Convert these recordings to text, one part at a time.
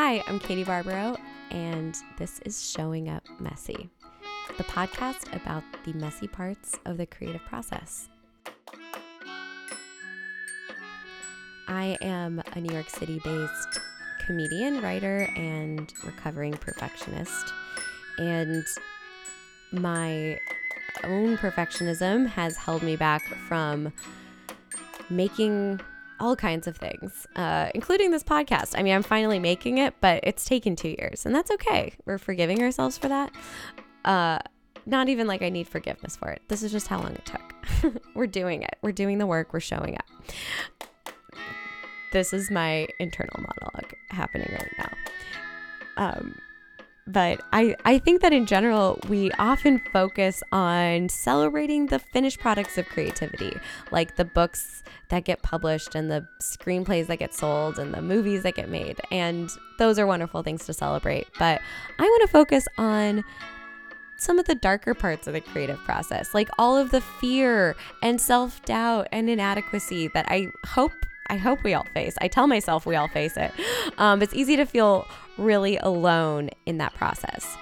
Hi, I'm Katie Barbaro, and this is Showing Up Messy, the podcast about the messy parts of the creative process. I am a New York City based comedian, writer, and recovering perfectionist. And my own perfectionism has held me back from making all kinds of things, uh, including this podcast. I mean, I'm finally making it, but it's taken two years, and that's okay. We're forgiving ourselves for that. Uh, not even like I need forgiveness for it. This is just how long it took. we're doing it. We're doing the work. We're showing up. This is my internal monologue happening right now. Um, but I, I think that in general, we often focus on celebrating the finished products of creativity, like the books that get published and the screenplays that get sold and the movies that get made. And those are wonderful things to celebrate. But I want to focus on some of the darker parts of the creative process, like all of the fear and self doubt and inadequacy that I hope I hope we all face. I tell myself we all face it. Um, it's easy to feel really alone in that process.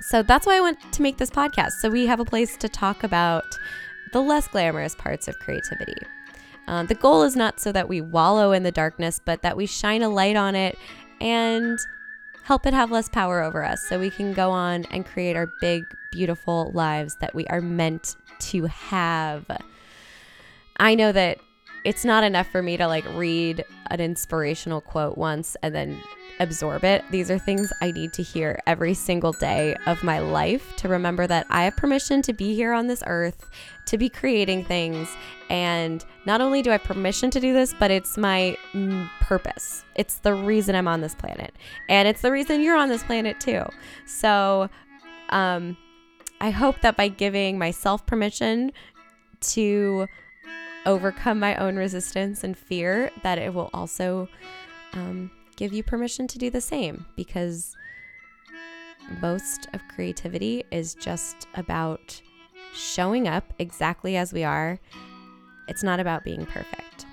So that's why I want to make this podcast. So we have a place to talk about the less glamorous parts of creativity. Um, the goal is not so that we wallow in the darkness, but that we shine a light on it and help it have less power over us so we can go on and create our big, beautiful lives that we are meant to have. I know that it's not enough for me to like read an inspirational quote once and then absorb it. These are things I need to hear every single day of my life to remember that I have permission to be here on this earth, to be creating things. And not only do I have permission to do this, but it's my mm, purpose. It's the reason I'm on this planet. And it's the reason you're on this planet too. So, um, I hope that by giving myself permission to overcome my own resistance and fear, that it will also um, give you permission to do the same because most of creativity is just about showing up exactly as we are. It's not about being perfect.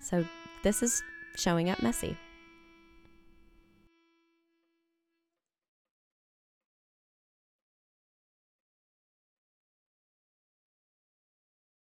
So, this is showing up messy.